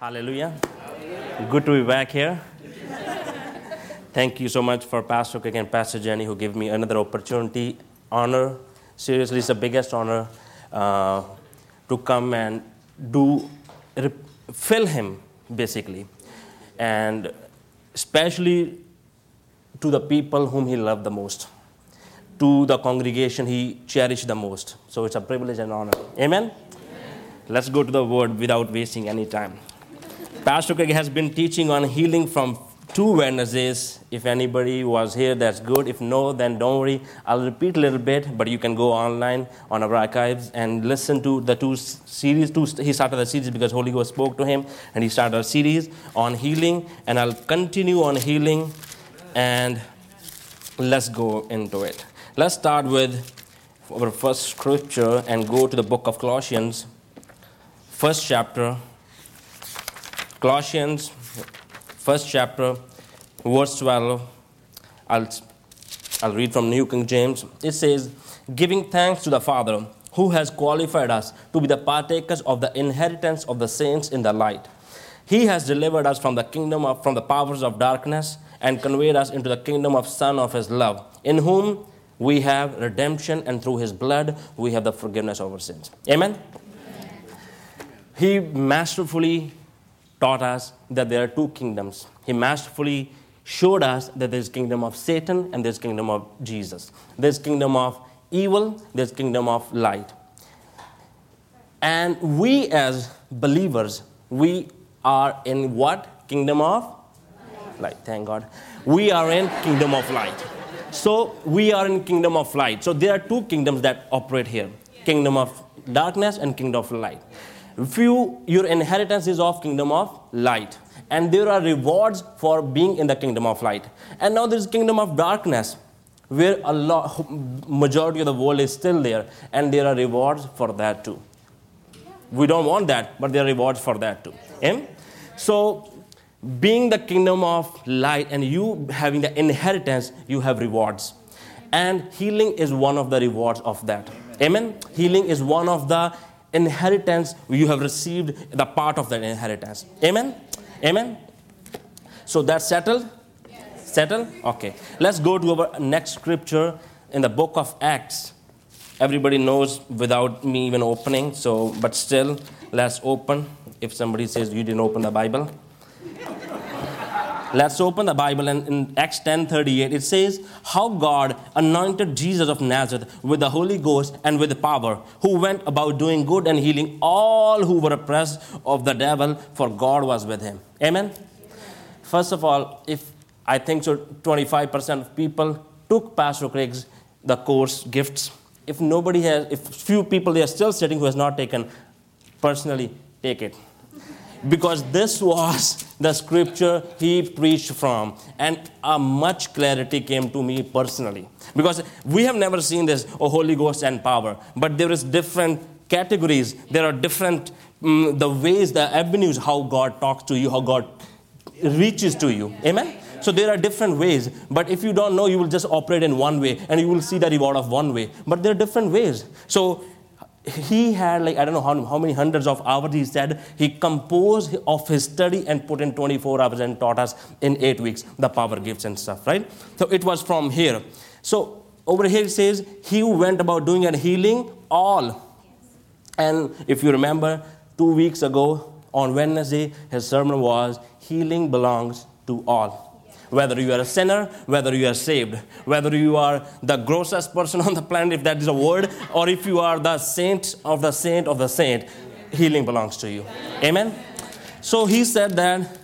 Hallelujah. Good to be back here. Thank you so much for Pastor Cook and Pastor Jenny who gave me another opportunity, honor. Seriously, it's the biggest honor uh, to come and do, fill him basically. And especially to the people whom he loved the most, to the congregation he cherished the most. So it's a privilege and honor. Amen? Amen. Let's go to the word without wasting any time. Pastor Craig has been teaching on healing from two Wednesdays. If anybody was here, that's good. If no, then don't worry. I'll repeat a little bit, but you can go online on our archives and listen to the two series. Two, he started the series because Holy Ghost spoke to him, and he started a series on healing. And I'll continue on healing, and let's go into it. Let's start with our first scripture and go to the book of Colossians, first chapter. Colossians, first chapter, verse 12. I'll, I'll read from New King James. It says, Giving thanks to the Father who has qualified us to be the partakers of the inheritance of the saints in the light. He has delivered us from the kingdom of from the powers of darkness and conveyed us into the kingdom of Son of His love, in whom we have redemption, and through His blood we have the forgiveness of our sins. Amen. Amen. He masterfully taught us that there are two kingdoms. He masterfully showed us that there's kingdom of Satan and there's kingdom of Jesus. There's kingdom of evil, there's kingdom of light. And we as believers, we are in what? Kingdom of light. Thank God. We are in kingdom of light. So we are in kingdom of light. So there are two kingdoms that operate here. Kingdom of darkness and kingdom of light. You, your inheritance is of kingdom of light, and there are rewards for being in the kingdom of light. And now there is kingdom of darkness, where a lot, majority of the world is still there, and there are rewards for that too. We don't want that, but there are rewards for that too. Amen? So, being the kingdom of light and you having the inheritance, you have rewards. And healing is one of the rewards of that. Amen? Healing is one of the inheritance, you have received the part of that inheritance. Amen? Amen? So that's settled? Yes. Settled? Okay. Let's go to our next scripture in the book of Acts. Everybody knows without me even opening, so but still, let's open. If somebody says you didn't open the Bible, Let's open the Bible and in Acts 10:38 it says how God anointed Jesus of Nazareth with the Holy Ghost and with power, who went about doing good and healing all who were oppressed of the devil, for God was with him. Amen. First of all, if I think so 25% of people took Pastor Craig's the course gifts. If nobody has if few people they are still sitting who has not taken personally take it because this was the scripture he preached from. And a much clarity came to me personally. Because we have never seen this oh, holy ghost and power. But there is different categories. There are different um, the ways the avenues how god talks to you how god reaches to you. Amen? So there are different ways. But if you don't know you will just operate in one way. And you will see the reward of one way. But there are different ways. So he had like i don't know how, how many hundreds of hours he said he composed of his study and put in 24 hours and taught us in eight weeks the power gifts and stuff right? So it was from here. So over here it says he went about doing and healing all. And if you remember two weeks ago on wednesday his sermon was healing belongs to all whether you are a sinner, whether you are saved, whether you are the grossest person on the planet, if that is a word, or if you are the saint of the saint of the saint, healing belongs to you. Amen? So he said that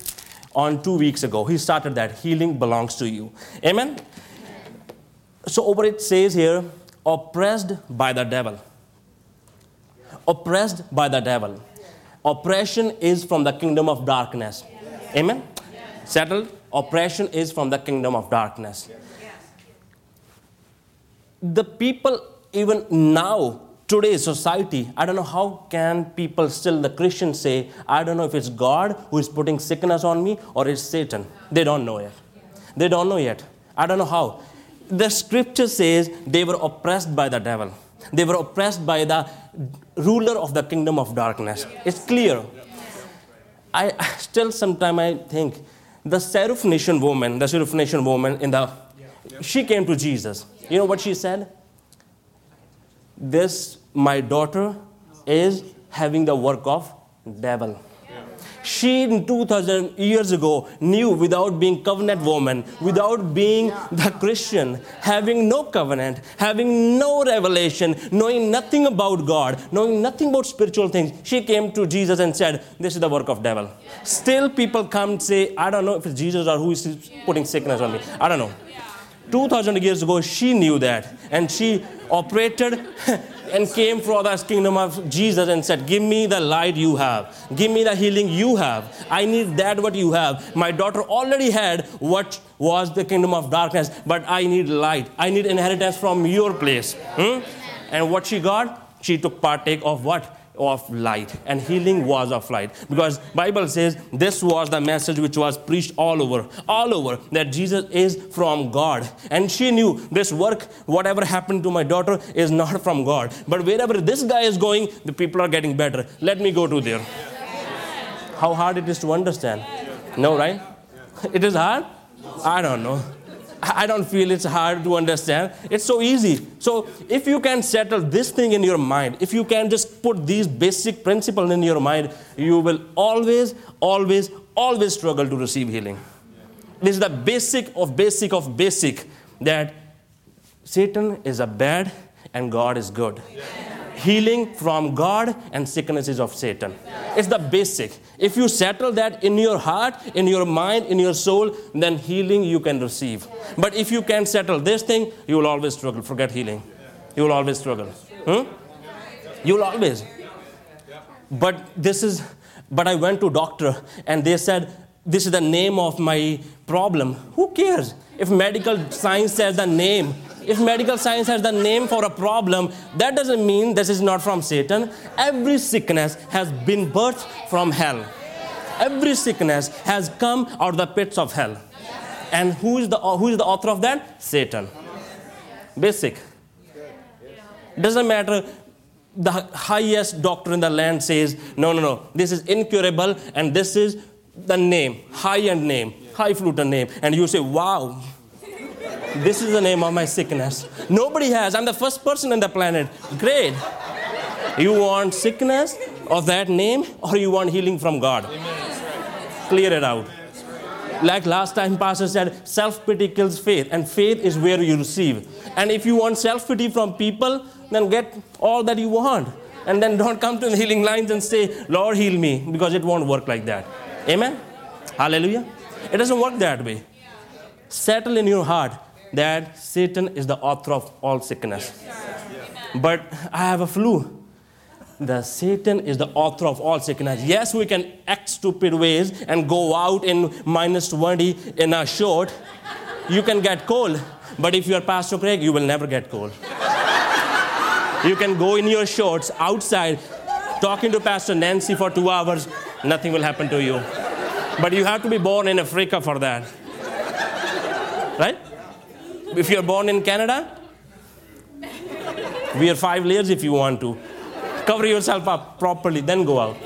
on two weeks ago. He started that healing belongs to you. Amen? So over it says here, oppressed by the devil. Oppressed by the devil. Oppression is from the kingdom of darkness. Amen? Settled? Oppression is from the kingdom of darkness. The people, even now, today's society, I don't know how can people still, the Christians say, I don't know if it's God who is putting sickness on me or it's Satan. They don't know yet. They don't know yet. I don't know how. The scripture says they were oppressed by the devil. They were oppressed by the ruler of the kingdom of darkness. It's clear. I still sometimes I think the Syrophoenician woman, the Syrophoenician woman in the, she came to Jesus. You know what she said? This, my daughter, is having the work of devil. She, in 2000 years ago, knew without being covenant woman, without being the Christian, having no covenant, having no revelation, knowing nothing about God, knowing nothing about spiritual things, she came to Jesus and said, This is the work of devil. Still, people come and say, I don't know if it's Jesus or who is putting sickness on me. I don't know. 2000 years ago, she knew that. And she operated and came for the kingdom of Jesus and said, Give me the light you have. Give me the healing you have. I need that what you have. My daughter already had what was the kingdom of darkness, but I need light. I need inheritance from your place. Hmm? And what she got? She took partake of what? Of light and healing was of light. Because bible says this was the message which was preached all over all over that jesus is from god. And she knew this work whatever happened to my daughter is not from god. But wherever this guy is going the people are getting better. Let me go to there. How hard it is to understand. No right? It is hard? I don't know I don't feel it's hard to understand. It's so easy. So, if you can settle this thing in your mind, if you can just put these basic principles in your mind, you will always, always, always struggle to receive healing. This is the basic of basic of basic that Satan is a bad and God is good. Healing from God and sickness is of Satan. It's the basic. If you settle that in your heart, in your mind, in your soul, then healing you can receive. But if you can't settle this thing, you will always struggle. Forget healing. You will always struggle. Hmm? You will always. But this is, but I went to doctor and they said, this is the name of my problem. Who cares? If medical science says the name, if medical science has the name for a problem, that doesn't mean this is not from Satan. Every sickness has been birthed from hell. Every sickness has come out of the pits of hell. And who is the, who is the author of that? Satan. Basic. Doesn't matter the highest doctor in the land says, no, no, no, this is incurable and this is the name, high end name, highfalutin name. And you say, wow, this is the name of my sickness. Nobody has. I'm the first person on the planet. Great. You want sickness of that name or you want healing from God? Clear it out. Like last time, Pastor said, self pity kills faith, and faith is where you receive. And if you want self pity from people, then get all that you want. And then don't come to the healing lines and say, Lord, heal me, because it won't work like that. Amen? Hallelujah. It doesn't work that way. Settle in your heart that Satan is the author of all sickness. But I have a flu. The Satan is the author of all sickness. Yes, we can act stupid ways and go out in minus 20 in a short. You can get cold, but if you are Pastor Craig, you will never get cold. you can go in your shorts outside talking to Pastor Nancy for two hours, nothing will happen to you. But you have to be born in Africa for that. Right? If you're born in Canada, wear five layers if you want to. Cover yourself up properly, then go out.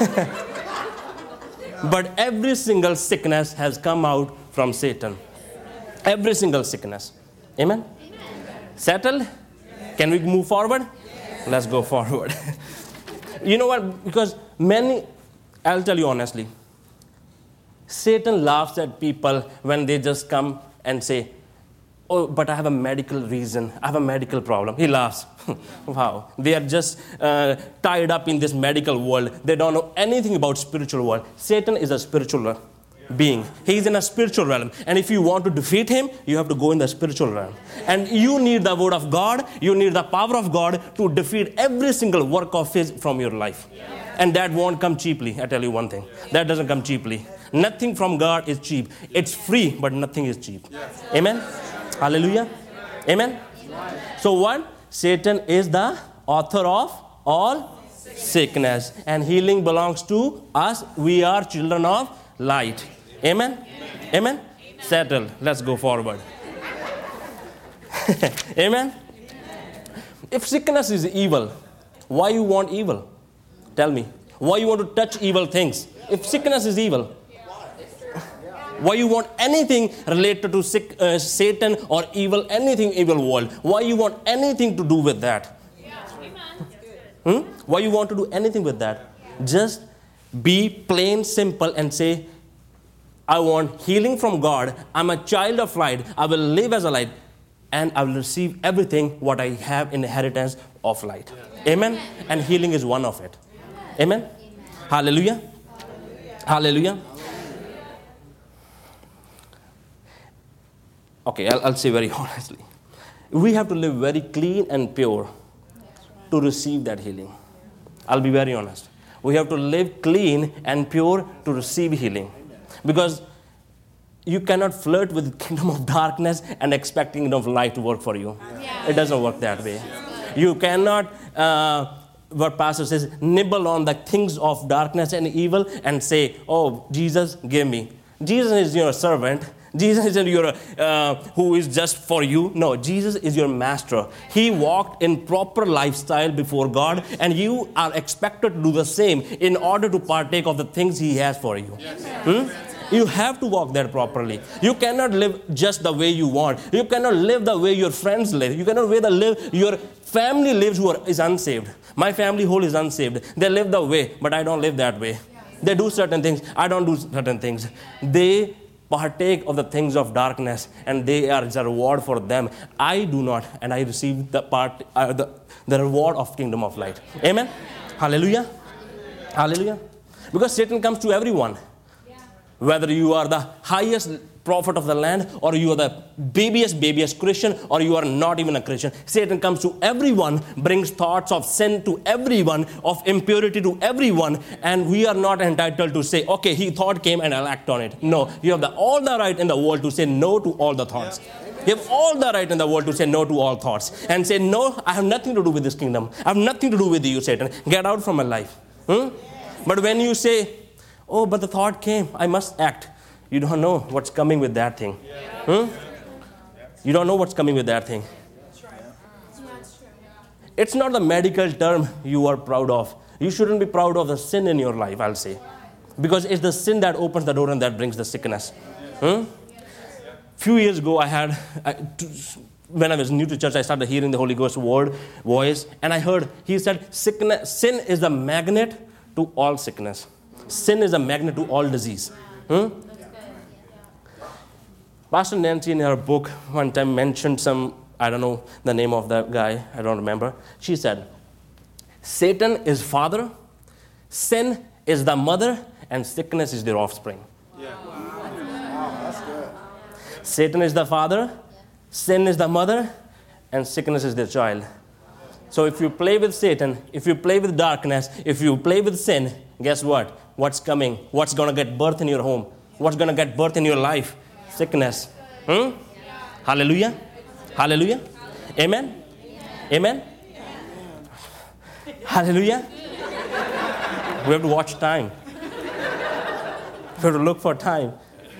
but every single sickness has come out from Satan. Every single sickness. Amen? Amen. Settled? Can we move forward? Let's go forward. you know what? Because many, I'll tell you honestly, Satan laughs at people when they just come and say, Oh, but I have a medical reason. I have a medical problem. He laughs. wow. They are just uh, tied up in this medical world. They don't know anything about spiritual world. Satan is a spiritual being. He's in a spiritual realm. And if you want to defeat him, you have to go in the spiritual realm. And you need the word of God, you need the power of God to defeat every single work of his from your life. And that won't come cheaply. I tell you one thing. That doesn't come cheaply. Nothing from God is cheap. It's free, but nothing is cheap. Amen. Hallelujah. Amen. So, what? Satan is the author of all sickness, and healing belongs to us. We are children of light. Amen. Amen. Settle. Let's go forward. Amen. If sickness is evil, why you want evil? Tell me. Why you want to touch evil things? If sickness is evil. Why you want anything related to sick, uh, Satan or evil, anything evil world? Why you want anything to do with that? Hmm? Why you want to do anything with that? Just be plain simple and say, I want healing from God. I'm a child of light. I will live as a light and I will receive everything what I have in inheritance of light. Amen. And healing is one of it. Amen. Hallelujah. Hallelujah. Okay, I'll, I'll say very honestly. We have to live very clean and pure to receive that healing. I'll be very honest. We have to live clean and pure to receive healing. Because you cannot flirt with the kingdom of darkness and expect kingdom of light to work for you. It doesn't work that way. You cannot, uh, what pastor says, nibble on the things of darkness and evil and say, oh, Jesus, give me. Jesus is your servant. Jesus isn't your uh, who is just for you. No, Jesus is your master. He walked in proper lifestyle before God, and you are expected to do the same in order to partake of the things He has for you. Yes. Hmm? You have to walk there properly. You cannot live just the way you want. You cannot live the way your friends live. You cannot way the live your family lives who are, is unsaved. My family whole is unsaved. They live the way, but I don't live that way. They do certain things. I don't do certain things. They partake of the things of darkness and they are a reward for them. I do not and i receive the part uh, the, the reward of kingdom of light. Amen? Hallelujah. Hallelujah. Because satan comes to everyone. Whether you are the highest prophet of the land or you are the babyest babyest christian or you are not even a christian. Satan comes to everyone brings thoughts of sin to everyone of impurity to everyone and we are not entitled to say okay he thought came and i'll act on it. No you have the, all the right in the world to say no to all the thoughts. You have all the right in the world to say no to all thoughts and say no i have nothing to do with this kingdom. I have nothing to do with you satan. Get out from my life. Hmm? but when you say Oh, but the thought came, I must act. You don't know what's coming with that thing. Hmm? You don't know what's coming with that thing. It's not the medical term you are proud of. You shouldn't be proud of the sin in your life, I'll say. Because it's the sin that opens the door and that brings the sickness. Hmm? Few years ago, I had, I, when I was new to church, I started hearing the Holy Ghost word, voice, and I heard, he said, sickness, sin is the magnet to all sickness. Sin is a magnet to all disease. Hmm? Pastor Nancy in her book one time mentioned some, I don't know the name of that guy, I don't remember. She said, Satan is father, sin is the mother, and sickness is their offspring. Yeah. Wow. That's good. Satan is the father, sin is the mother, and sickness is their child. So if you play with Satan, if you play with darkness, if you play with sin, guess what? what's coming, what's going to get birth in your home, what's going to get birth in your life. Sickness. Hmm? Hallelujah. Hallelujah. Amen. Amen. Hallelujah. We have to watch time. We have to look for time.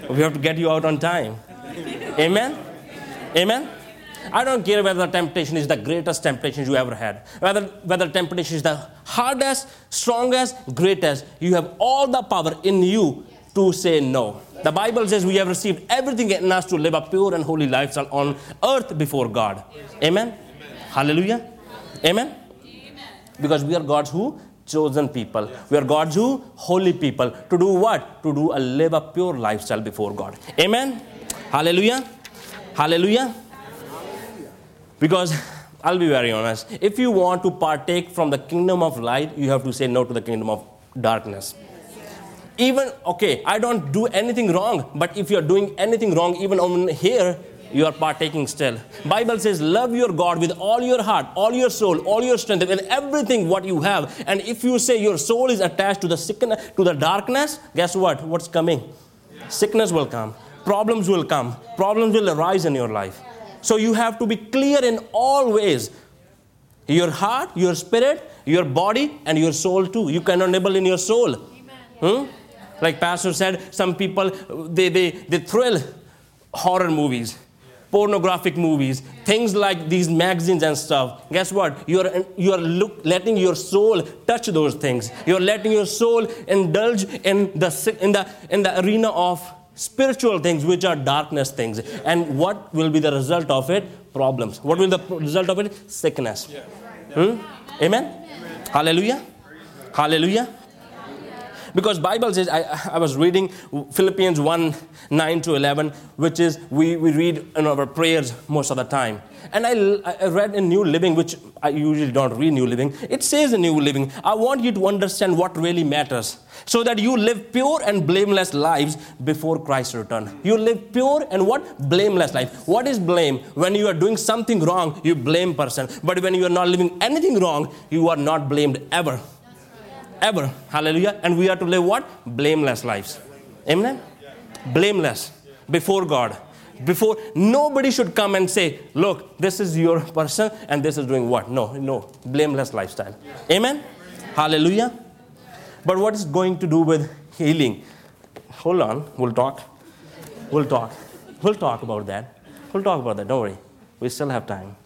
We have to get you out on time. Amen. Amen. I don't care whether the temptation is the greatest temptation you ever had, whether, whether temptation is the hardest, strongest, greatest. You have all the power in you to say no. The Bible says we have received everything in us to live a pure and holy lifestyle on earth before God. Amen? Amen. Hallelujah. Amen? Amen? Because we are God's who? Chosen people. We are God's who? Holy people. To do what? To do a live a pure lifestyle before God. Amen? Hallelujah. Hallelujah. Because I'll be very honest, if you want to partake from the kingdom of light, you have to say no to the kingdom of darkness. Even, okay, I don't do anything wrong, but if you're doing anything wrong, even on here, you are partaking still. Bible says, love your God with all your heart, all your soul, all your strength, with everything what you have. And if you say your soul is attached to the sickness, to the darkness, guess what? What's coming? Sickness will come. Problems will come. Problems will arise in your life. So you have to be clear in all ways your heart, your spirit, your body, and your soul too. You cannot nibble in your soul. Hmm? Like Pastor said, some people they, they, they thrill horror movies. pornographic movies, things like these magazines and stuff, guess what? You're, you're look, letting your soul touch those things. You're letting your soul indulge in the, in, the, in the arena of spiritual things, which are darkness things. And what will be the result of it? Problems. What will be the result of it? Sickness. Hmm? Amen? Hallelujah. Hallelujah. Because Bible says, I, I was reading Philippians 1, 9 to 11, which is we, we read in our prayers most of the time. And I, I read in New Living, which I usually don't read New Living. It says in New Living, I want you to understand what really matters so that you live pure and blameless lives before Christ's return. You live pure and what? Blameless life. What is blame? When you are doing something wrong, you blame person. But when you are not living anything wrong, you are not blamed ever ever. Hallelujah. And we are to live what? Blameless lives. Amen? Blameless before God. Before nobody should come and say, Look, this is your person and this is doing what? No, no. Blameless lifestyle. Amen? Hallelujah. But what is going to do with healing? Hold on, we'll talk. We'll talk. We'll talk about that. We'll talk about that. Don't worry. We still have time.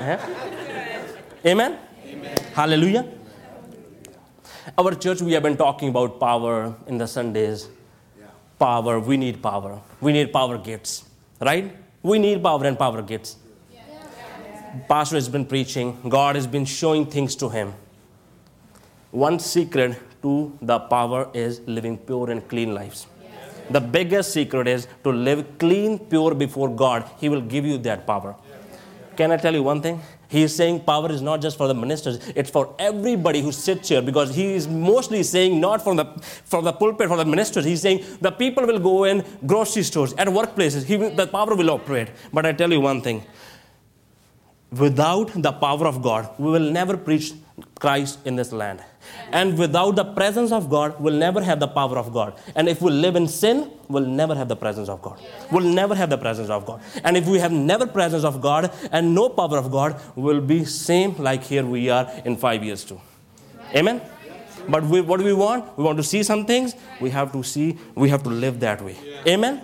yeah? Amen? Amen? Hallelujah. Our church, we have been talking about power in the Sundays. Yeah. Power, we need power. We need power gifts, right? We need power and power gifts. Yeah. Pastor has been preaching, God has been showing things to him. One secret to the power is living pure and clean lives. The biggest secret is to live clean, pure before God. He will give you that power. Can I tell you one thing? He is saying power is not just for the ministers, it's for everybody who sits here because he is mostly saying not from the, from the pulpit for the ministers. He's saying the people will go in grocery stores, at workplaces, he, the power will operate. But I tell you one thing without the power of God, we will never preach Christ in this land. And without the presence of God, we'll never have the power of God. And if we live in sin, we'll never have the presence of God. We'll never have the presence of God. And if we have never presence of God and no power of God, we'll be same like here we are in five years too. Amen? But we, what do we want? We want to see some things. We have to see, we have to live that way. Amen?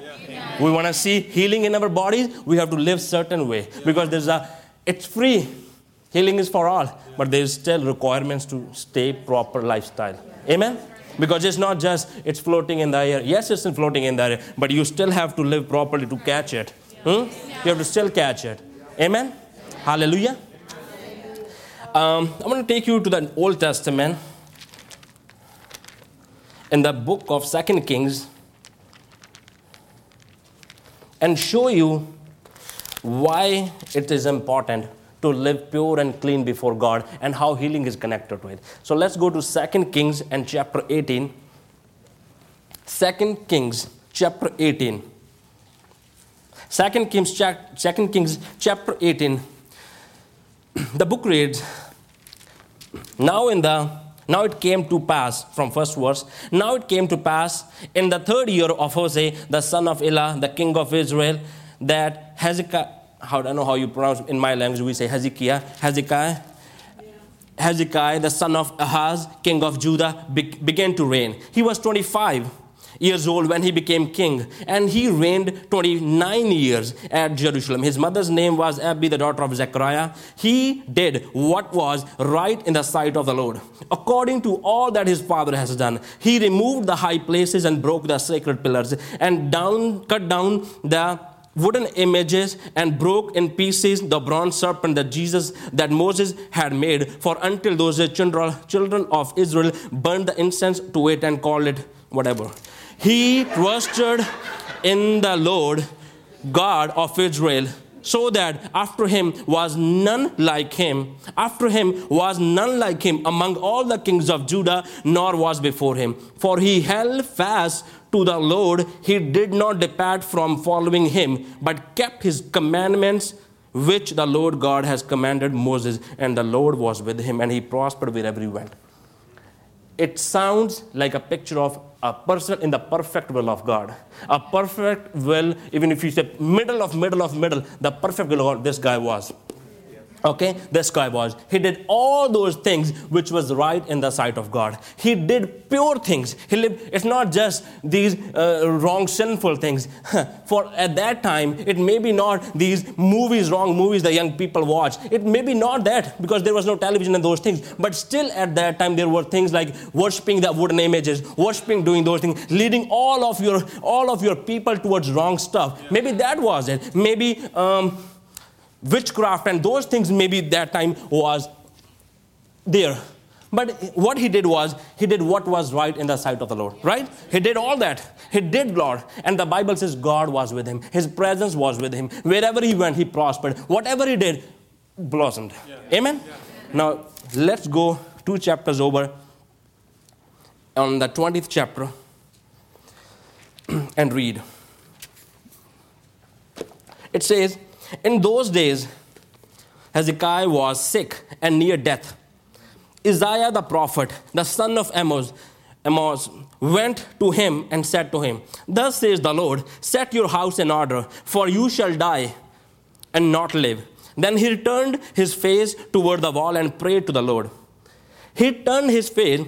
We want to see healing in our bodies. We have to live certain way. Because there's a, it's free. Healing is for all, but there's still requirements to stay proper lifestyle. Amen? Because it's not just it's floating in the air. Yes, it's floating in the air, but you still have to live properly to catch it. Hmm? You have to still catch it. Amen? Hallelujah. Um, I'm going to take you to the Old Testament in the book of Second Kings and show you why it is important to live pure and clean before God and how healing is connected to it. So let's go to 2 Kings and chapter 18. 2 Kings chapter 18. 2 Kings, 2 Kings chapter 18. The book reads, Now in the now it came to pass, from first verse, now it came to pass in the third year of Hosea, the son of Elah, the king of Israel, that Hezekiah, how I don't know how you pronounce in my language, we say Hezekiah, Hezekiah, Hezekiah, the son of Ahaz, king of Judah, be- began to reign. He was 25 years old when he became king, and he reigned 29 years at Jerusalem. His mother's name was Abi, the daughter of Zechariah. He did what was right in the sight of the Lord, according to all that his father has done. He removed the high places and broke the sacred pillars, and down cut down the wooden images and broke in pieces the bronze serpent that Jesus that Moses had made for until those children, of Israel burned the incense to it and called it whatever. He trusted in the Lord God of Israel so that after him was none like him. After him was none like him among all the kings of Judah, nor was before him. For he held fast to the Lord, he did not depart from following him, but kept his commandments which the Lord God has commanded Moses, and the Lord was with him, and he prospered wherever he went. It sounds like a picture of a person in the perfect will of God. A perfect will, even if you say middle of middle of middle, the perfect will of God, this guy was. Okay, this guy was. He did all those things which was right in the sight of God. He did pure things. He lived, it's not just these uh, wrong, sinful things. For at that time, it may be not these movies, wrong movies the young people watch. It may be not that because there was no television and those things. But still, at that time, there were things like worshiping the wooden images, worshiping, doing those things, leading all of your all of your people towards wrong stuff. Maybe that was it. Maybe. Um, witchcraft and those things maybe that time was there. But what he did was he did what was right in the sight of the lord right? He did all that. He did lord. And the bible says god was with him. His presence was with him. Wherever he went he prospered. Whatever he did blossomed. Yeah. amen? Yeah. now let's go two chapters over. On the 20th chapter and read. It says in those days, Hezekiah was sick and near death. Isaiah the prophet, the son of Amos, Amos went to him and said to him, Thus says the Lord, set your house in order, for you shall die and not live. Then he turned his face toward the wall and prayed to the Lord. He turned his face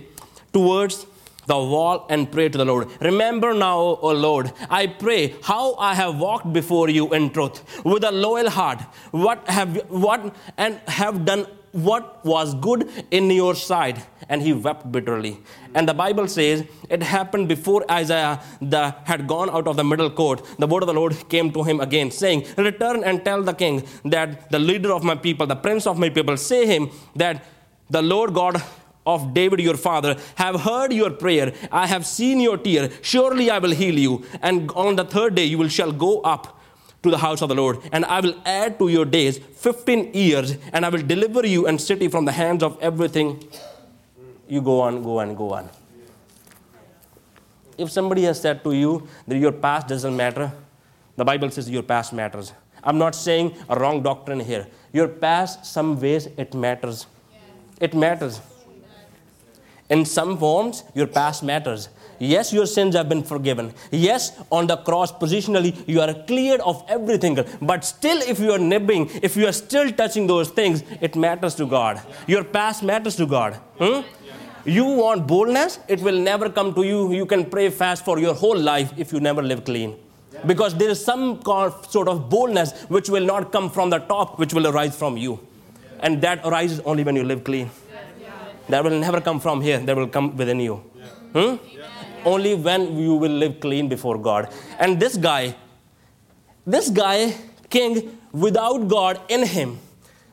towards the wall and pray to the Lord. Remember now, O Lord, I pray how I have walked before you in truth with a loyal heart. What have what and have done what was good in your sight and he wept bitterly and the bible says it happened before isaiah the, had gone out of the middle court the word of the lord came to him again saying return and tell the king that the leader of my people the prince of my people say him that the lord god of David your father, have heard your prayer. I have seen your tear. Surely I will heal you. And on the third day you will shall go up to the house of the Lord, and I will add to your days 15 years, and I will deliver you and city from the hands of everything. You go on, go on, go on. If somebody has said to you that your past doesn't matter, the Bible says your past matters. I'm not saying a wrong doctrine here. Your past, some ways, it matters. It matters. In some forms, your past matters. Yes, your sins have been forgiven. Yes, on the cross, positionally, you are cleared of everything. But still, if you are nibbling, if you are still touching those things, it matters to God. Your past matters to God. Hmm? You want boldness, it will never come to you. You can pray fast for your whole life if you never live clean. Because there is some sort of boldness which will not come from the top, which will arise from you. And that arises only when you live clean. That will never come from here, that will come within you. Hmm? Only when you will live clean before God. And this guy, this guy, king, without God in him,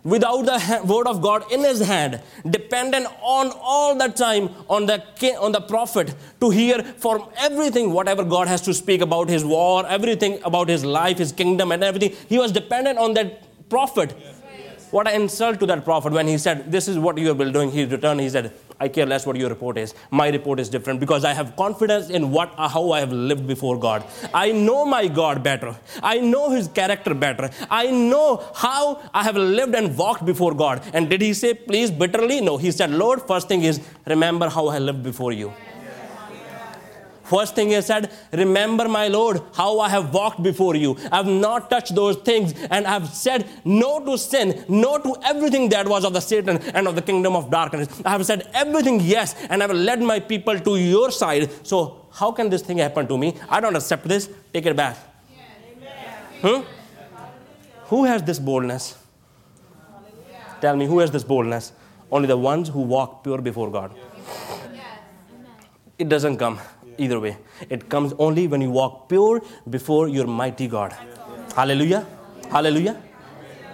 without the word of God in his hand, dependent on all the time on the king, on the prophet to hear from everything, whatever God has to speak about his war, everything about his life, his kingdom, and everything. He was dependent on that prophet. What an insult to that prophet when he said, This is what you have been doing. He returned, he said, I care less what your report is. My report is different because I have confidence in what uh, how I have lived before God. I know my God better. I know his character better. I know how I have lived and walked before God. And did he say, please bitterly? No. He said, Lord, first thing is remember how I lived before you. First thing he said, Remember, my Lord, how I have walked before you. I have not touched those things, and I have said no to sin, no to everything that was of the Satan and of the kingdom of darkness. I have said everything yes, and I have led my people to your side. So, how can this thing happen to me? I don't accept this. Take it back. Hmm? Who has this boldness? Tell me, who has this boldness? Only the ones who walk pure before God. It doesn't come either way. It comes only when you walk pure before your mighty God. Hallelujah. Hallelujah.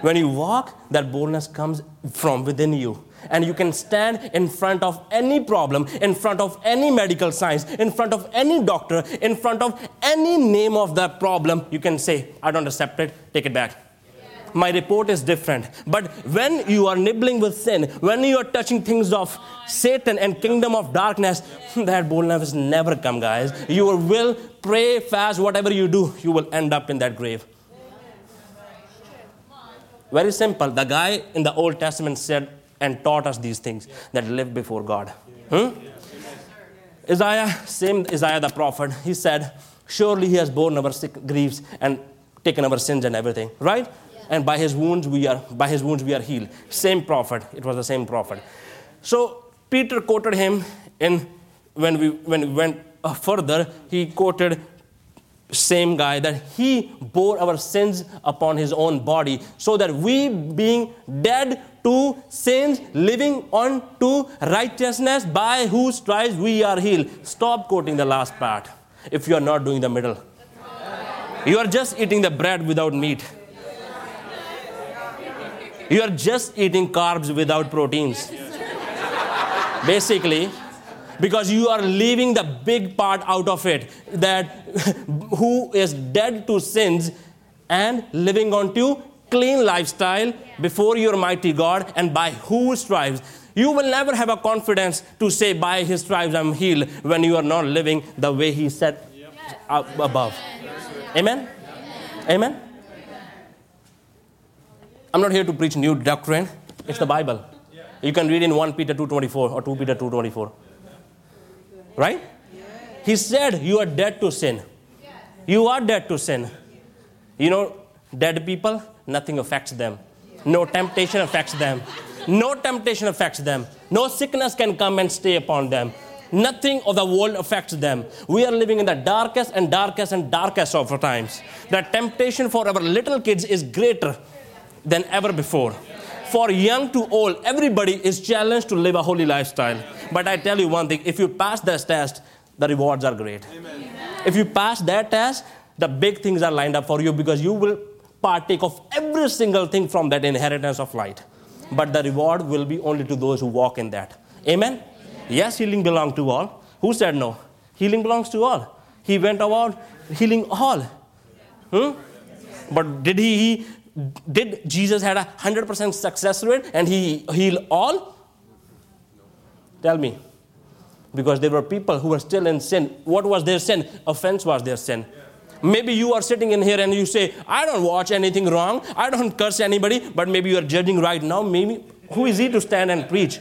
When you walk, that boldness comes from within you. And you can stand in front of any problem, in front of any medical science, in front of any doctor, in front of any name of that problem. You can say, I don't accept it, take it back my report is different. But when you are nibbling with sin, when you are touching things of Satan and kingdom of darkness, that boldness will never come, guys. You will pray, fast, whatever you do, you will end up in that grave. Very simple. The guy in the Old Testament said and taught us these things that live before God. Hmm? Isaiah, same Isaiah the prophet, he said, Surely he has borne our griefs and taken our sins and everything, right? And by his wounds we are by his wounds we are healed. Same prophet. It was the same prophet. So Peter quoted him in when we when we went uh, further, he quoted same guy that he bore our sins upon his own body so that we being dead to sins living on to righteousness by whose stripes we are healed stop quoting the last part if you are not doing the middle you are just eating the bread without meat you are just eating carbs without proteins. Basically because you are leaving the big part out of it that who is dead to sins and living on to clean lifestyle before your mighty god and by whose stripes. You will never have a confidence to say by his stripes i'm healed when you are not living the way he said up above. Amen? Amen i'm not here to preach new doctrine it's the bible you can read in 1 peter 2.24 or 2 peter 2.24 Right? He said, You are dead to sin. You are dead to sin. You know, dead people, nothing affects them. No temptation affects them. No temptation affects them. No sickness can come and stay upon them. Nothing of the world affects them. We are living in the darkest and darkest and darkest of times. The temptation for our little kids is greater than ever before. For young to old, everybody is challenged to live a holy lifestyle. But I tell you one thing if you pass this test, the rewards are great. Amen. If you pass that test, the big things are lined up for you because you will partake of every single thing from that inheritance of light. But the reward will be only to those who walk in that. Amen? Yes, healing belongs to all. Who said no? Healing belongs to all. He went about healing all. Hmm? But did he, he did Jesus had a 100% success rate and he healed all? Tell me. Because there were people who were still in sin. What was their sin? Offense was their sin. Maybe you are sitting in here and you say, I don't watch anything wrong. I don't curse anybody, but maybe you are judging right now. Maybe who is he to stand and preach?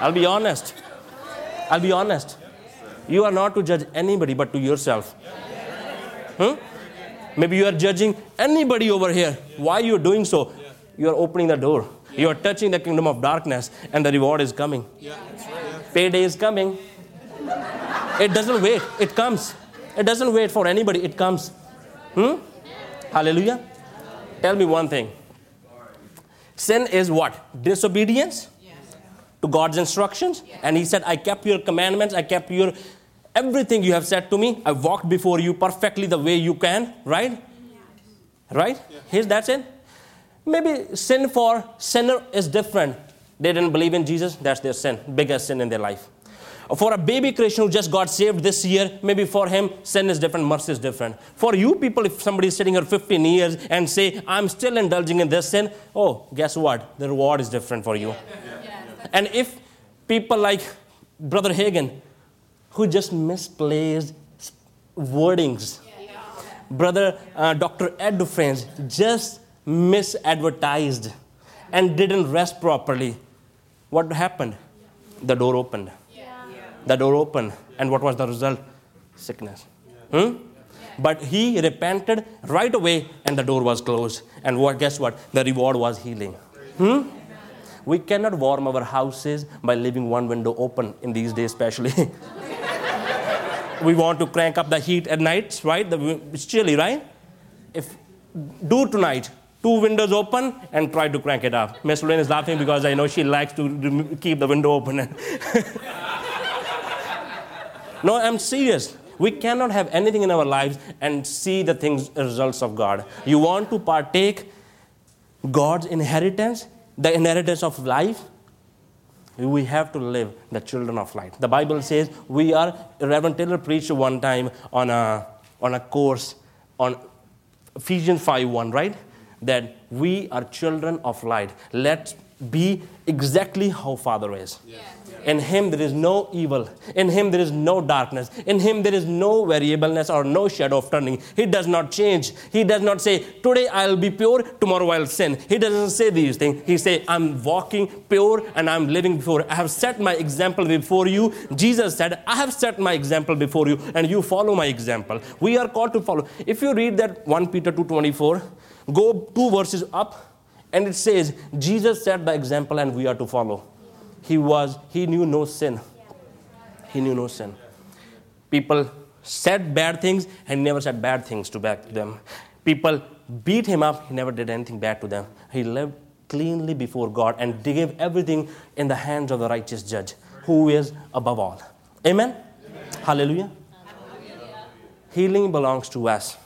I'll be honest. I'll be honest. You are not to judge anybody but to yourself. Hmm? Maybe you are judging anybody over here. Why you are doing so? You are opening the door. You are touching the kingdom of darkness, and the reward is coming. Payday is coming. It doesn't wait, it comes. It doesn't wait for anybody, it comes. Hmm? Hallelujah. Tell me one thing. Sin is what? Disobedience to God's instructions. And He said, I kept your commandments, I kept your everything you have said to me. I walked before you perfectly the way you can, right? Right? Here's that's it. Maybe sin for sinner is different. They didn't believe in Jesus, that's their sin, biggest sin in their life. For a baby Christian who just got saved this year, maybe for him, sin is different, mercy is different. For you people, if somebody is sitting here 15 years and say, I'm still indulging in this sin, oh, guess what? The reward is different for you. And if people like Brother Hagin, who just misplaced wordings, Brother uh, Dr. Ed Dufresne just misadvertised and didn't rest properly, what happened? The door opened. Yeah. The door opened. And what was the result? Sickness. Hmm? But he repented right away and the door was closed. And what, guess what? The reward was healing. Hmm? We cannot warm our houses by leaving one window open in these days, especially. we want to crank up the heat at night, right? It's chilly, right? If do tonight, two windows open and try to crank it up. Miss Lynn is laughing because I know she likes to keep the window open. no, I'm serious. We cannot have anything in our lives and see the things, results of God. You want to partake God's inheritance, the inheritance of life, we have to live the children of light. The Bible says we are, Reverend Taylor preached one time on a, on a course on Ephesians 5 1, right? that we are children of light. Let be exactly how Father is. In Him there is no evil. In Him there is no darkness. In Him there is no variableness or no shadow of turning. He does not change. He does not say, Today I'll be pure, tomorrow I'll sin. He doesn't say these things. He say, I'm walking pure and I'm living before. I have set my example before you. Jesus said, I have set my example before you, and you follow my example. We are called to follow. If you read that 1 Peter 2:24, go two verses up and it says, Jesus set the example and we are to follow. He was, he knew no sin. He knew no sin. People said bad things and never said bad things to back them. People beat him up, he never did anything bad to them. He lived cleanly before God and gave everything in the hands of the righteous judge, who is above all. Amen? Amen. Hallelujah. Hallelujah. Healing belongs to us.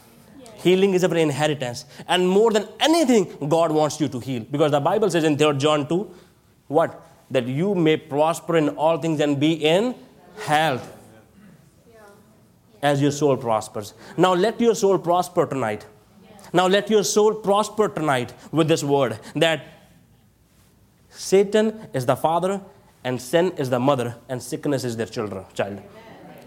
Healing is our inheritance. And more than anything, God wants you to heal. Because the Bible says in 3 John 2, what? That you may prosper in all things and be in health as your soul prospers. Now let your soul prosper tonight. Now let your soul prosper tonight with this word that Satan is the father and sin is the mother and sickness is their children, child.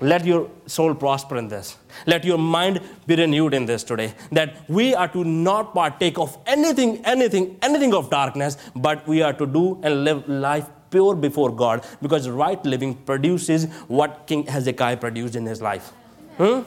Let your soul prosper in this. Let your mind be renewed in this today. That we are to not partake of anything, anything, anything of darkness, but we are to do and live life pure before God because right living produces what King Hezekiah produced in his life. Hmm?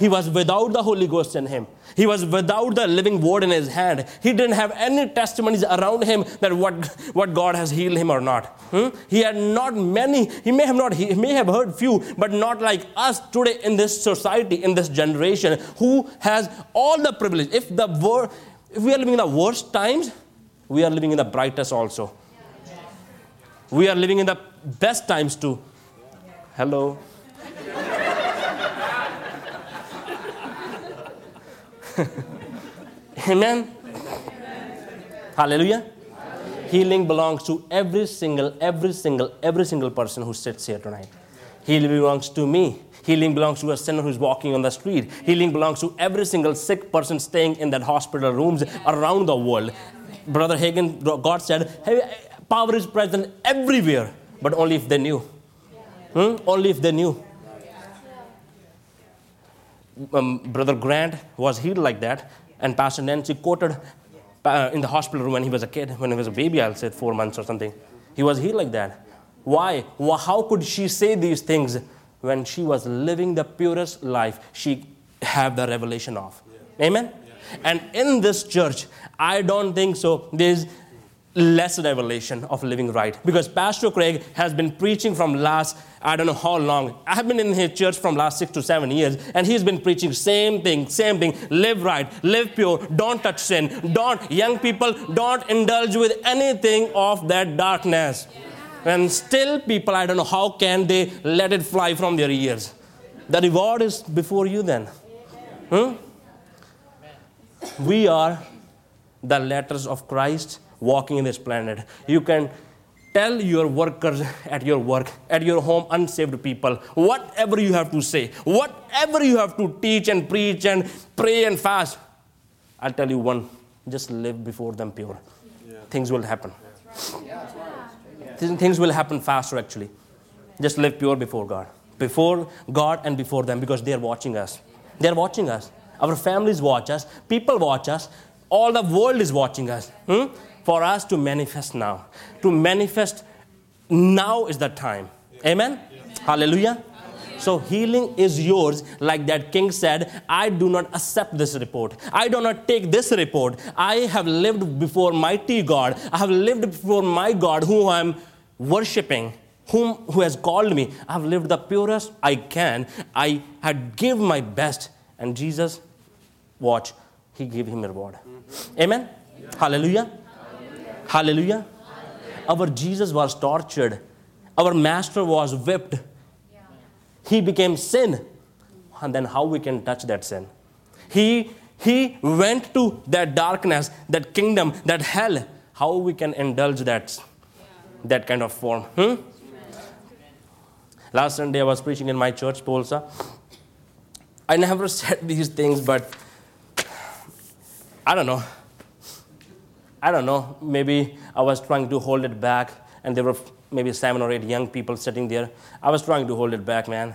He was without the Holy Ghost in him. He was without the living word in his hand. He didn't have any testimonies around him that what, what God has healed him or not. Hmm? He had not many. He may have not. He may have heard few, but not like us today in this society, in this generation, who has all the privilege. If the wor- if we are living in the worst times, we are living in the brightest also. We are living in the best times too. Hello. Amen. Hallelujah. Healing belongs to every single, every single, every single person who sits here tonight. Healing belongs to me. Healing belongs to a sinner who's walking on the street. Healing belongs to every single sick person staying in that hospital rooms around the world. Brother Hagin, God said, hey, power is present everywhere, but only if they knew. Hmm? Only if they knew um, Brother Grant was healed like that, and Pastor Nancy quoted uh, in the hospital room when he was a kid, when he was a baby, I'll say four months or something. He was healed like that. Why? Well, how could she say these things when she was living the purest life she have the revelation of? Yeah. Amen? Yeah. And in this church, I don't think so. There's less revelation of living right. Because pastor craig has been preaching from last i don't know how long i have been in his church from last six to seven years and he's been preaching same thing same thing live right live pure don't touch sin don't young people don't indulge with anything of that darkness. And still people i don't know how can they let it fly from their ears. The reward is before you then. Hmm? we are the letters of christ walking in this planet. You can tell your workers at your work, at your home, unsaved people, whatever you have to say, whatever you have to teach and preach and pray and fast. I'll tell you one just live before them pure. Yeah. Things will happen. Yeah. Things will happen faster, actually. Just live pure before God. Before God and before them because they are watching us. They are watching us. Our families watch us. People watch us. All the world is watching us. Hmm? For us to manifest now. To manifest now is the time. Amen? Hallelujah. So healing is yours, like that king said, I do not accept this report. I do not take this report. I have lived before mighty God. I have lived before my God, whom I am worshiping, whom who has called me. I have lived the purest I can. I had give my best. And Jesus, watch, he gave him a reward. Mm-hmm. Amen? Yeah. Hallelujah. Hallelujah. Our Jesus was tortured. Our master was whipped. He became sin. And then how we can touch that sin? He, he went to that darkness, that kingdom, that hell. How we can indulge that, that kind of form? Hmm? Last Sunday I was preaching in my church, Polsa. I never said these things, but I don't know I don't know, maybe I was trying to hold it back, and there were maybe seven or eight young people sitting there. I was trying to hold it back, man.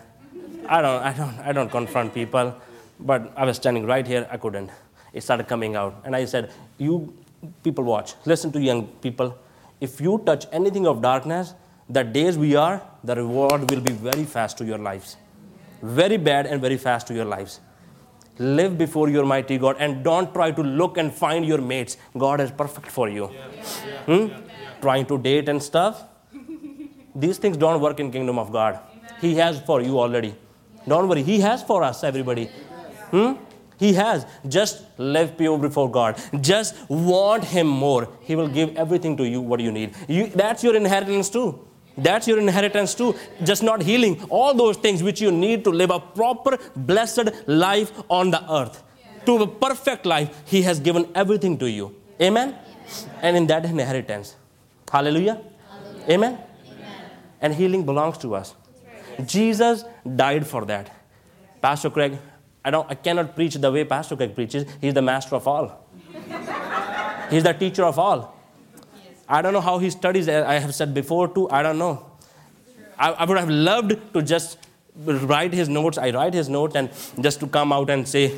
I don't, I don't, I don't confront people, but I was standing right here. I couldn't. It started coming out, and I said, "You people, watch. Listen to young people. If you touch anything of darkness, the days we are, the reward will be very fast to your lives, very bad and very fast to your lives." Live before your mighty God and don't try to look and find your mates. God is perfect for you. Yeah. Hmm? Trying to date and stuff. These things don't work in kingdom of God. He has for you already. Don't worry. He has for us, everybody. Hmm? He has. Just live pure before God. Just want Him more. He will give everything to you what you need. You, that's your inheritance too. That's your inheritance too. Just not healing, all those things which you need to live a proper, blessed life on the earth. To a perfect life, He has given everything to you. Amen? And in that inheritance. Hallelujah. Hallelujah. Amen? Amen? And healing belongs to us. Jesus died for that. Pastor Craig, I, don't, I cannot preach the way Pastor Craig preaches. He's the master of all. He's the teacher of all. I don't know how he studies, I have said before too, I don't know. I, I, would have loved to just write his notes. I write his notes and just to come out and say,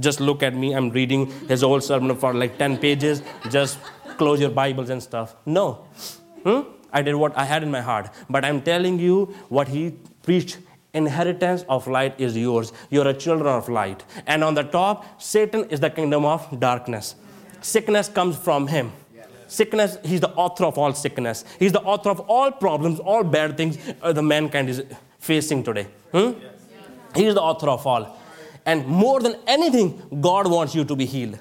just look at me, I'm reading his whole sermon for like 10 pages, just close your Bibles and stuff. No. Hmm? I did what I had in my heart. But I'm telling you what he preached inheritance of light is yours. You're a children of light. And on the top, Satan is the kingdom of darkness. Sickness comes from him. Sickness, he's the author of all sickness. He's the author of all problems, all bad things uh, the mankind is facing today. Hmm? He is the author of all. And more than anything, God wants you to be healed.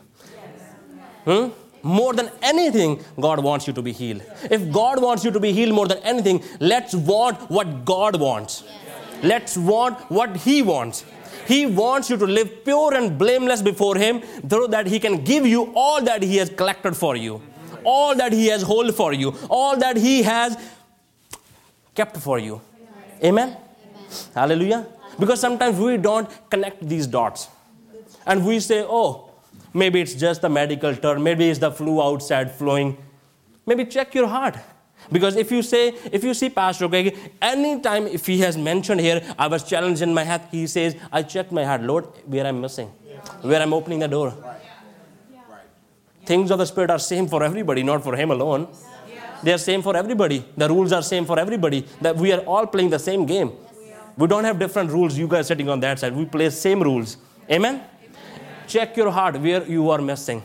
Hmm? More than anything, God wants you to be healed. If God wants you to be healed more than anything, let's want what God wants. Let's want what He wants. He wants you to live pure and blameless before Him so that He can give you all that He has collected for you all that He has hold for you, all that He has kept for you. Amen? Amen. Hallelujah. Because sometimes we don't connect these dots. And we say, oh, maybe it's just a medical term, maybe it's the flu outside flowing. Maybe check your heart. Because if you say, if you see Pastor Greg, anytime if he has mentioned here, I was challenged in my heart, he says, I checked my heart, Lord, where I'm missing, where I'm opening the door. Things of the Spirit are same for everybody, not for him alone. They are same for everybody. The rules are same for everybody. That we are all playing the same game. We don't have different rules. You guys sitting on that side. We play same rules. Amen? Check your heart where you are missing.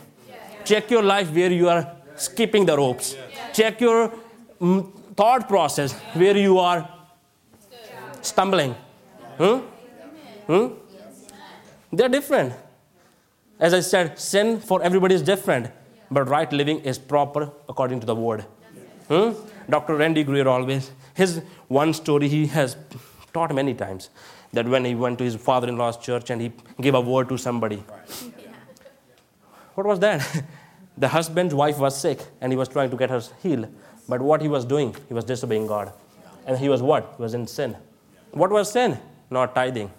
Check your life where you are skipping the ropes. Check your mm, thought process where you are stumbling. Hmm? Hmm? They're different. As I said, sin for everybody is different, but right living is proper according to the word. Hmm? Dr. Randy Greer always, his one story he has taught many times that when he went to his father in law's church and he gave a word to somebody. What was that? the husband's wife was sick and he was trying to get her healed. But what he was doing, he was disobeying God. And he was what? He was in sin. What was sin? Not tithing.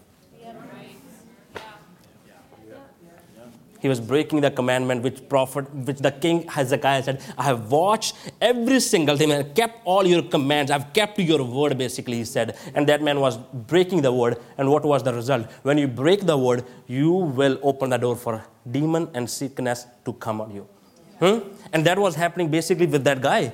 He was breaking the commandment which prophet which the king hezekiah said i have watched every single thing and kept all your commands i've kept your word basically he said and that man was breaking the word and what was the result when you break the word you will open the door for demon and sickness to come on you hmm? and that was happening basically with that guy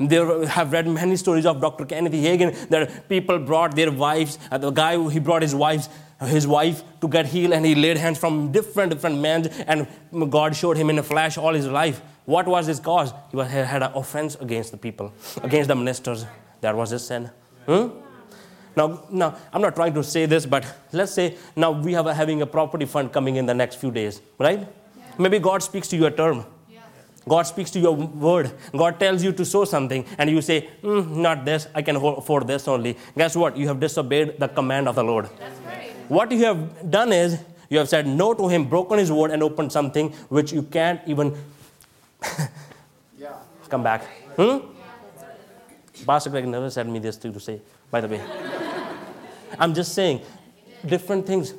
they have read many stories of Dr. Kenneth Hagin that people brought their wives. Uh, the guy, he brought his wives his wife to get healed and he laid hands from different different men and god showed him in a flash all his life what was his cause he had an offense against the people against the ministers that was his sin hmm? now, now i'm not trying to say this but let's say now we have a, having a property fund coming in the next few days right yeah. maybe god speaks to you a term God speaks to your word. God tells you to sow something, and you say, mm, Not this, I can afford this only. Guess what? You have disobeyed the command of the Lord. What you have done is you have said no to him, broken his word, and opened something which you can't even come back. Hmm? Pastor Greg never said me this thing to say, by the way. I'm just saying different things,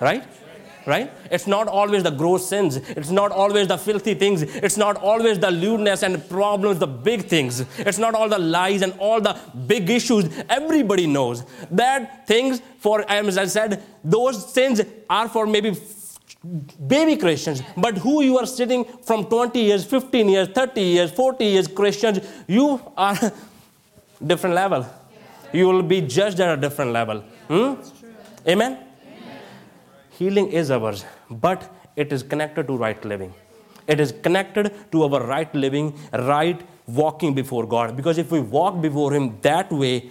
right? Right? It's not always the gross sins. It's not always the filthy things. It's not always the lewdness and problems, the big things. It's not all the lies and all the big issues. Everybody knows that things for, as I said, those sins are for maybe baby Christians. But who you are sitting from 20 years, 15 years, 30 years, 40 years Christians, you are different level. You will be judged at a different level. Hmm? Amen? Healing is ours, but it is connected to right living. It is connected to our right living, right walking before God. Because if we walk before Him that way,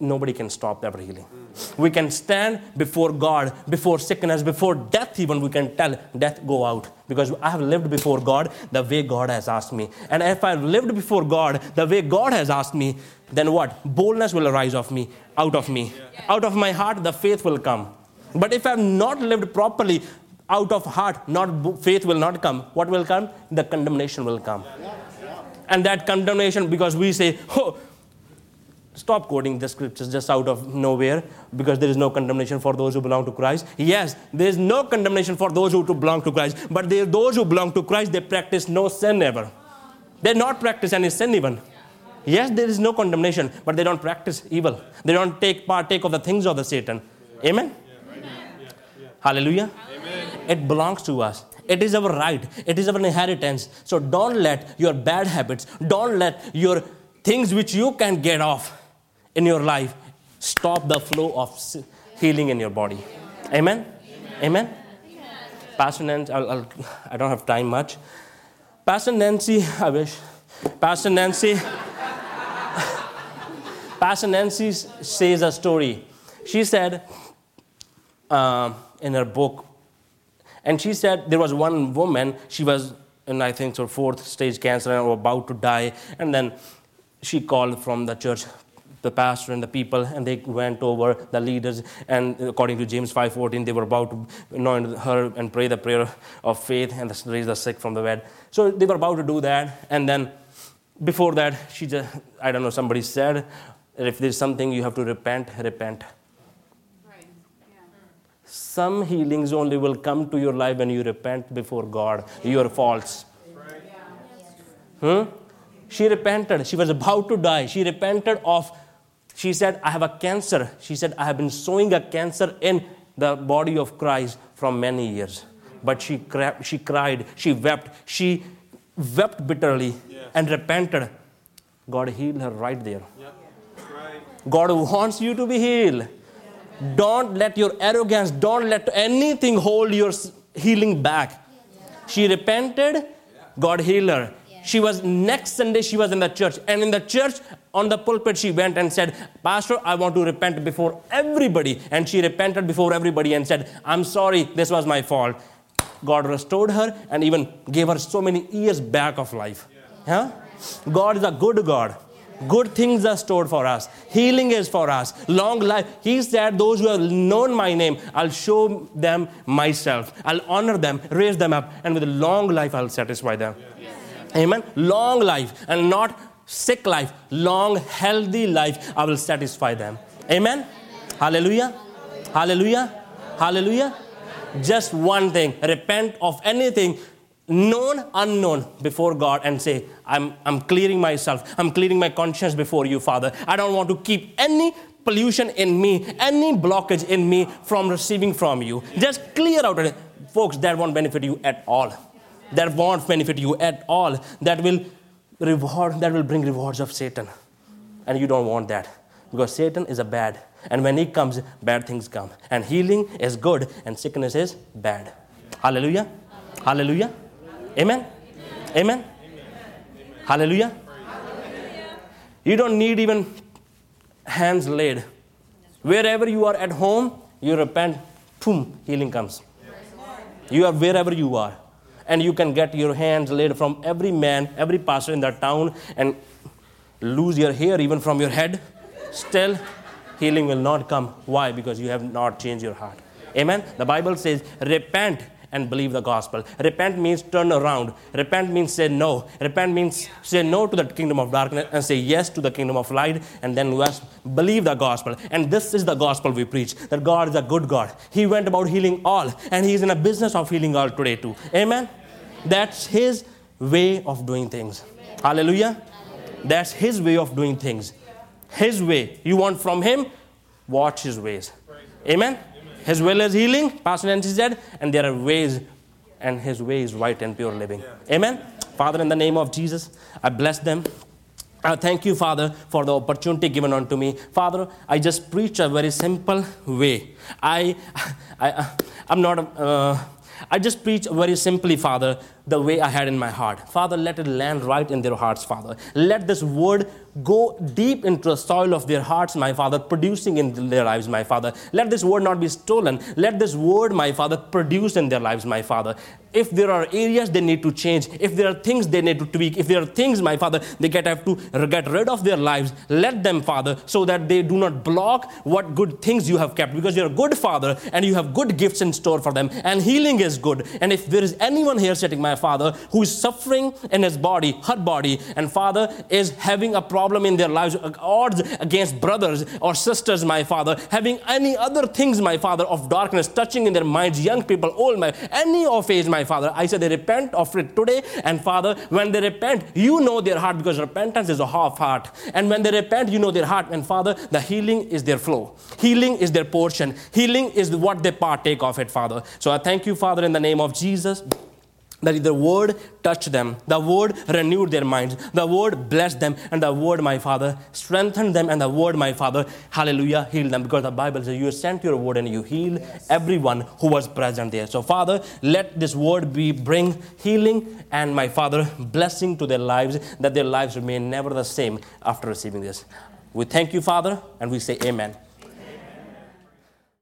nobody can stop our healing. We can stand before God, before sickness, before death, even we can tell death, go out. Because I have lived before God the way God has asked me. And if I've lived before God the way God has asked me, then what? Boldness will arise of me, out of me. Out of my heart, the faith will come. But if I've not lived properly, out of heart, not faith will not come. What will come? The condemnation will come. And that condemnation, because we say, oh, stop quoting the scriptures just out of nowhere because there is no condemnation for those who belong to Christ. Yes, there is no condemnation for those who belong to Christ, but they, those who belong to Christ, they practice no sin ever. They not practice any sin even. Yes, there is no condemnation, but they don't practice evil. They don't take partake of the things of the Satan. Amen. Hallelujah. Amen. It belongs to us. It is our right. It is our inheritance. So don't let your bad habits, don't let your things which you can get off in your life stop the flow of healing in your body. Amen? Amen? Amen? Pastor Nancy, I'll, I'll, I do not have time much. Pastor Nancy, I wish. Pastor Nancy, Pastor Nancy says a story. She said, uh, in her book. And she said there was one woman, she was in, I think, so fourth stage cancer and about to die. And then she called from the church the pastor and the people and they went over the leaders and according to james 5.14 they were about to anoint her and pray the prayer of faith and raise the sick from the bed so they were about to do that and then before that she just i don't know somebody said if there's something you have to repent repent some healings only will come to your life when you repent before God, your faults. Hmm? She repented. She was about to die. She repented of, she said, I have a cancer. She said, I have been sowing a cancer in the body of Christ from many years. But she, cra- she cried, she wept, she wept bitterly and repented. God healed her right there. Right. God wants you to be healed. Don't let your arrogance, don't let anything hold your healing back. She repented, God healed her. She was next Sunday, she was in the church. And in the church, on the pulpit, she went and said, Pastor, I want to repent before everybody. And she repented before everybody and said, I'm sorry, this was my fault. God restored her and even gave her so many years back of life. Yeah? God is a good God. Good things are stored for us. Healing is for us. Long life. He said, Those who have known my name, I'll show them myself. I'll honor them, raise them up, and with a long life, I'll satisfy them. Yes. Amen. Long life and not sick life. Long, healthy life, I will satisfy them. Amen. Hallelujah. Hallelujah. Hallelujah. Just one thing repent of anything known, unknown before God and say, I'm, I'm clearing myself. I'm clearing my conscience before you, Father. I don't want to keep any pollution in me, any blockage in me from receiving from you. Just clear out it. Folks, that won't benefit you at all. That won't benefit you at all. That will reward, that will bring rewards of Satan. And you don't want that. Because Satan is a bad. And when he comes, bad things come. And healing is good and sickness is bad. Hallelujah. Hallelujah. Amen? Amen? Hallelujah? You don't need even hands laid. Wherever you are at home, you repent, boom, healing comes. You are wherever you are. And you can get your hands laid from every man, every pastor in that town, and lose your hair even from your head. Still, healing will not come. Why? Because you have not changed your heart. Amen? The Bible says, repent and believe the gospel. Repent means turn around. Repent means say no. Repent means say no to the kingdom of darkness and say yes to the kingdom of light, and then yes, believe the gospel. And this is the gospel we preach that God is a good God. He went about healing all, and He is in a business of healing all today too. Amen? That's His way of doing things. Hallelujah. That's His way of doing things. His way. You want from Him? Watch His ways. Amen. His will is healing, Pastor Nancy said, and there are ways, and His way is right and pure living. Amen. Father, in the name of Jesus, I bless them. I thank you, Father, for the opportunity given unto me. Father, I just preach a very simple way. I, I, I'm not, uh, I just preach very simply, Father, the way I had in my heart. Father, let it land right in their hearts, Father. Let this word go deep into the soil of their hearts, my Father, producing in their lives, my Father. Let this word not be stolen. Let this word, my Father, produce in their lives, my Father. If there are areas they need to change, if there are things they need to tweak, if there are things, my Father, they get have to get rid of their lives, let them, Father, so that they do not block what good things you have kept. Because you're a good Father and you have good gifts in store for them, and healing is good. And if there is anyone here sitting, my Father, who is suffering in his body, hurt body, and Father is having a problem in their lives, uh, odds against brothers or sisters, my Father, having any other things, my Father, of darkness touching in their minds, young people, old, my any of age, my Father. I say they repent of it today, and Father, when they repent, you know their heart because repentance is a half heart. And when they repent, you know their heart, and Father, the healing is their flow. Healing is their portion. Healing is what they partake of it, Father. So I thank you, Father, in the name of Jesus that the word touched them, the word renewed their minds, the word blessed them, and the word, my Father, strengthened them, and the word, my Father, hallelujah, healed them. Because the Bible says, You sent your word and you healed everyone who was present there. So, Father, let this word be bring healing and, my Father, blessing to their lives, that their lives remain never the same after receiving this. We thank you, Father, and we say, Amen.